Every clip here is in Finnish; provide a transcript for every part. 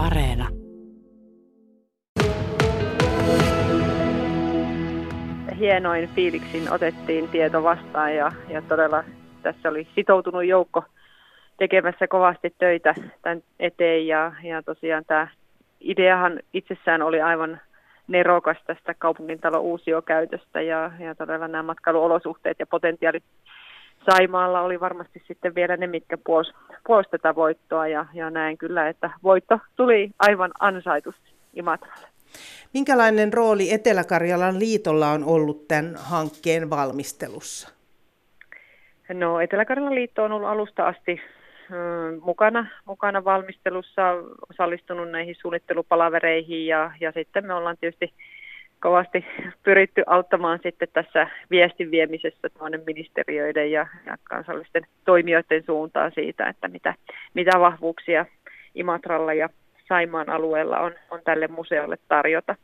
Areena. Hienoin fiiliksin otettiin tieto vastaan ja, ja todella tässä oli sitoutunut joukko tekemässä kovasti töitä tämän eteen ja, ja tosiaan tämä ideahan itsessään oli aivan nerokas tästä kaupungintalo uusiokäytöstä ja, ja todella nämä matkailuolosuhteet ja potentiaalit Saimaalla oli varmasti sitten vielä ne, mitkä puolsi puols tätä voittoa ja, ja näen kyllä, että voitto tuli aivan ansaitusti Imatralle. Minkälainen rooli Etelä-Karjalan liitolla on ollut tämän hankkeen valmistelussa? No Etelä-Karjalan liitto on ollut alusta asti mukana, mukana valmistelussa, osallistunut näihin suunnittelupalavereihin ja, ja sitten me ollaan tietysti kovasti pyritty auttamaan sitten tässä viestin viemisessä tuonne ministeriöiden ja, ja kansallisten toimijoiden suuntaan siitä, että mitä, mitä vahvuuksia Imatralla ja Saimaan alueella on, on tälle museolle tarjota.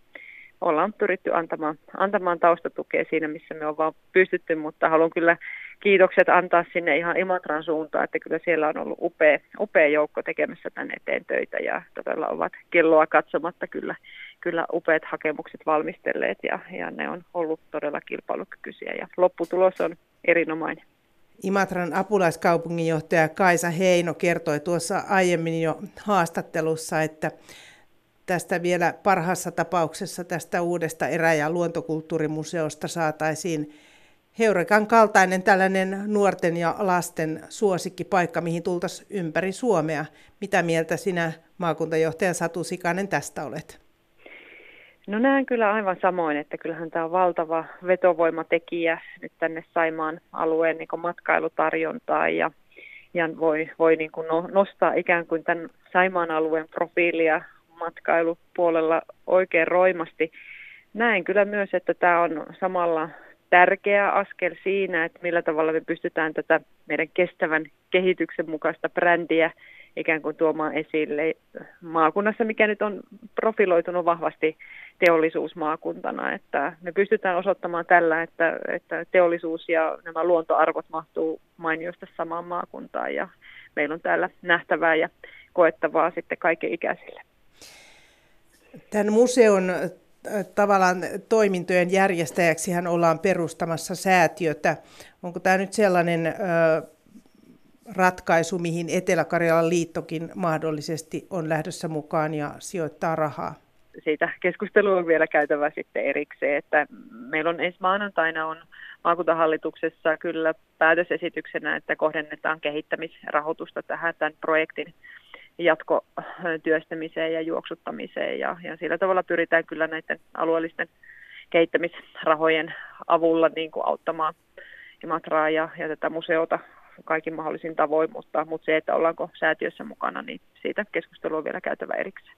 Ollaan pyritty antamaan, antamaan taustatukea siinä, missä me on vaan pystytty, mutta haluan kyllä kiitokset antaa sinne ihan Imatran suuntaan, että kyllä siellä on ollut upea, upea joukko tekemässä tänne eteen töitä ja todella ovat kelloa katsomatta kyllä, kyllä upeat hakemukset valmistelleet ja, ja ne on ollut todella kilpailukykyisiä ja lopputulos on erinomainen. Imatran apulaiskaupunginjohtaja Kaisa Heino kertoi tuossa aiemmin jo haastattelussa, että tästä vielä parhaassa tapauksessa tästä uudesta erä- ja luontokulttuurimuseosta saataisiin Heurekan kaltainen tällainen nuorten ja lasten suosikkipaikka, mihin tultaisiin ympäri Suomea. Mitä mieltä sinä maakuntajohtaja Satu Sikanen tästä olet? No näen kyllä aivan samoin, että kyllähän tämä on valtava vetovoimatekijä nyt tänne Saimaan alueen niin matkailutarjontaa ja, ja voi, voi niin kuin no, nostaa ikään kuin tämän Saimaan alueen profiilia matkailupuolella oikein roimasti. Näen kyllä myös, että tämä on samalla tärkeä askel siinä, että millä tavalla me pystytään tätä meidän kestävän kehityksen mukaista brändiä ikään kuin tuomaan esille maakunnassa, mikä nyt on profiloitunut vahvasti teollisuusmaakuntana. Että me pystytään osoittamaan tällä, että, että teollisuus ja nämä luontoarvot mahtuu mainiosta samaan maakuntaan ja meillä on täällä nähtävää ja koettavaa sitten kaiken ikäisille. Tämän museon tavallaan toimintojen järjestäjäksi hän ollaan perustamassa säätiötä. Onko tämä nyt sellainen ratkaisu, mihin Etelä-Karjalan liittokin mahdollisesti on lähdössä mukaan ja sijoittaa rahaa? Siitä keskustelu on vielä käytävä sitten erikseen, että meillä on ensi maanantaina on maakuntahallituksessa kyllä päätösesityksenä, että kohdennetaan kehittämisrahoitusta tähän tämän projektin jatkotyöstämiseen ja juoksuttamiseen ja, ja sillä tavalla pyritään kyllä näiden alueellisten kehittämisrahojen avulla niin kuin auttamaan Imatraa ja, ja tätä museota kaikin mahdollisin tavoin, mutta, mutta se, että ollaanko säätiössä mukana, niin siitä keskustelua on vielä käytävä erikseen.